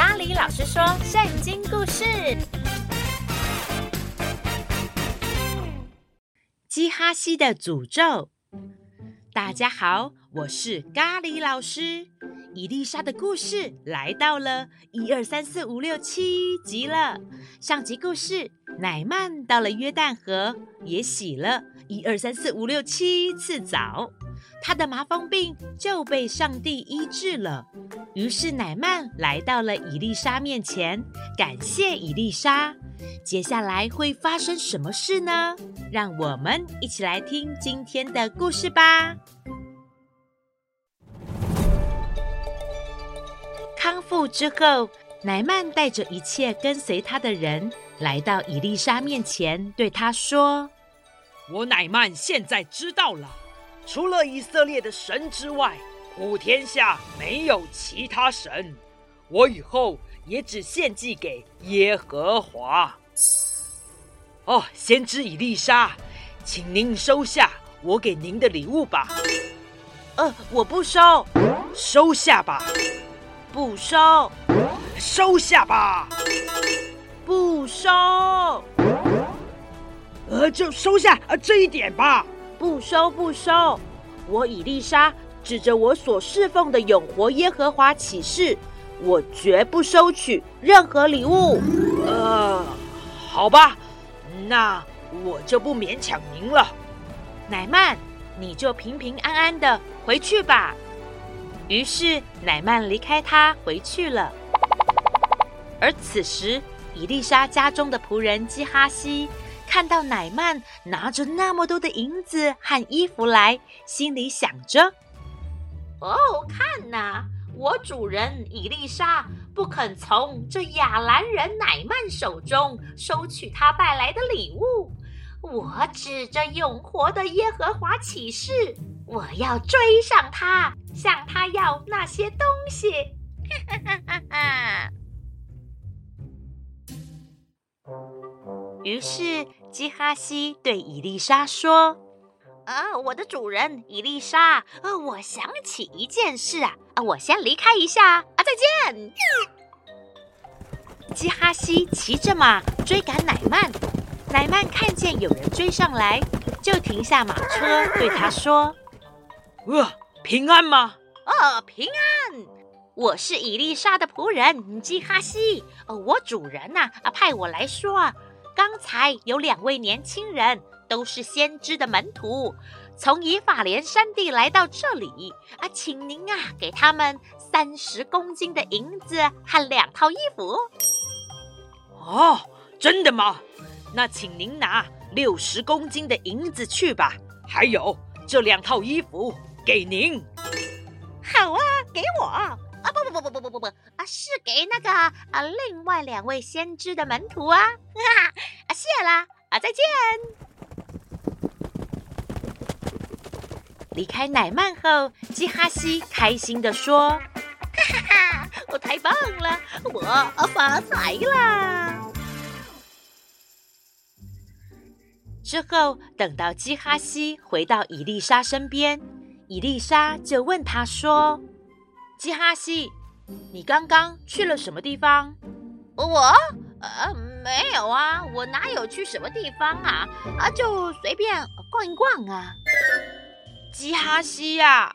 咖喱老师说圣经故事：基哈西的诅咒。大家好，我是咖喱老师。伊丽莎的故事来到了一二三四五六七集了。上集故事，乃曼到了约旦河，也洗了一二三四五六七次澡。他的麻风病就被上帝医治了。于是乃曼来到了伊丽莎面前，感谢伊丽莎。接下来会发生什么事呢？让我们一起来听今天的故事吧。康复之后，乃曼带着一切跟随他的人来到伊丽莎面前，对他说：“我乃曼现在知道了。”除了以色列的神之外，普天下没有其他神。我以后也只献祭给耶和华。哦，先知以利沙，请您收下我给您的礼物吧。呃，我不收。收下吧。不收。收下吧。不收。呃，就收下呃这一点吧。不收不收，我以丽莎指着我所侍奉的永活耶和华起誓，我绝不收取任何礼物。呃，好吧，那我就不勉强您了。乃曼，你就平平安安的回去吧。于是乃曼离开他回去了。而此时，以丽莎家中的仆人基哈西。看到乃曼拿着那么多的银子和衣服来，心里想着：“哦，看呐，我主人伊丽莎不肯从这亚兰人乃曼手中收取他带来的礼物。我指着永活的耶和华起誓，我要追上他，向他要那些东西。”于是。基哈西对伊丽莎说：“啊，我的主人伊丽莎，呃，我想起一件事啊，啊，我先离开一下啊，再见。”基哈西骑着马追赶乃曼，乃曼看见有人追上来，就停下马车，对他说：“呃，平安吗？哦，平安。我是伊丽莎的仆人基哈西，呃，我主人呐，啊，派我来说啊。”刚才有两位年轻人，都是先知的门徒，从以法莲山地来到这里啊，请您啊给他们三十公斤的银子和两套衣服。哦，真的吗？那请您拿六十公斤的银子去吧，还有这两套衣服给您。好啊，给我。啊不不不不不不不不啊！是给那个啊另外两位先知的门徒啊！哈 啊谢啦啊！再见。离开乃曼后，基哈西开心地说：“哈哈哈！我太棒了，我发财啦。”之后，等到基哈西回到伊丽莎身边，伊丽莎就问他说。基哈西，你刚刚去了什么地方？我呃没有啊，我哪有去什么地方啊？啊，就随便逛一逛啊。基哈西呀，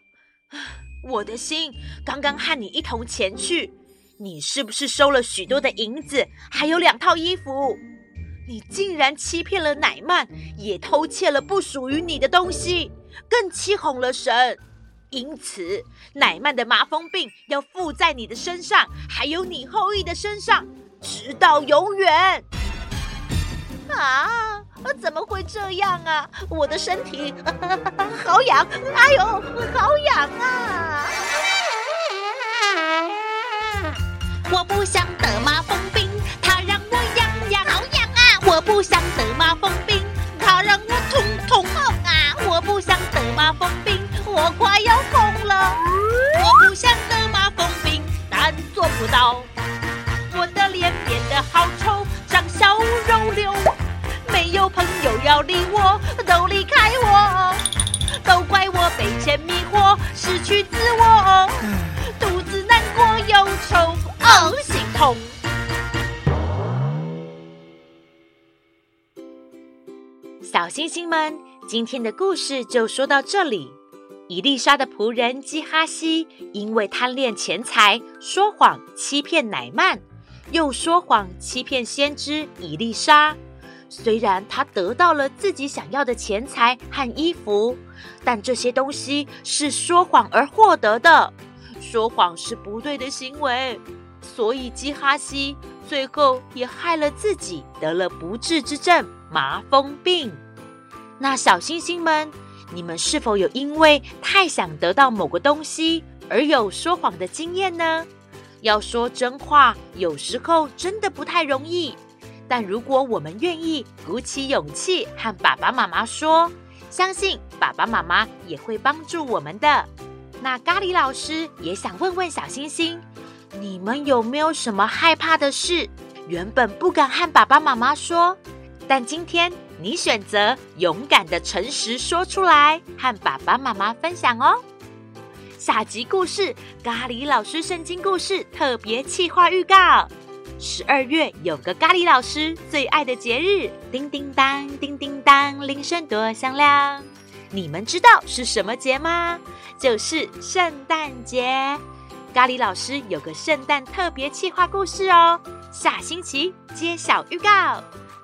我的心刚刚和你一同前去，你是不是收了许多的银子，还有两套衣服？你竟然欺骗了乃曼，也偷窃了不属于你的东西，更欺哄了神。因此，乃曼的麻风病要附在你的身上，还有你后裔的身上，直到永远。啊，怎么会这样啊？我的身体 好痒，哎呦，好痒啊！我不想得麻风病，它让我痒痒，好痒啊！我不想得麻风去自我，肚子难过又愁，哦，心痛。小星星们，今天的故事就说到这里。以利沙的仆人基哈西因为贪恋钱财，说谎欺骗乃曼，又说谎欺骗先知以利沙。虽然他得到了自己想要的钱财和衣服，但这些东西是说谎而获得的。说谎是不对的行为，所以基哈西最后也害了自己，得了不治之症——麻风病。那小星星们，你们是否有因为太想得到某个东西而有说谎的经验呢？要说真话，有时候真的不太容易。但如果我们愿意鼓起勇气和爸爸妈妈说，相信爸爸妈妈也会帮助我们的。那咖喱老师也想问问小星星，你们有没有什么害怕的事，原本不敢和爸爸妈妈说，但今天你选择勇敢的诚实说出来，和爸爸妈妈分享哦。下集故事，咖喱老师圣经故事特别企划预告：十二月有个咖喱老师最爱的节日，叮叮当，叮叮当，铃声多响亮。你们知道是什么节吗？就是圣诞节。咖喱老师有个圣诞特别企划故事哦，下星期揭晓预告。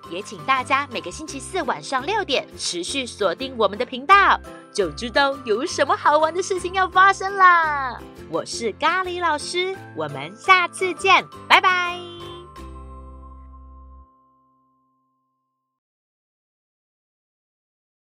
也请大家每个星期四晚上六点持续锁定我们的频道，就知道有什么好玩的事情要发生啦。我是咖喱老师，我们下次见，拜拜。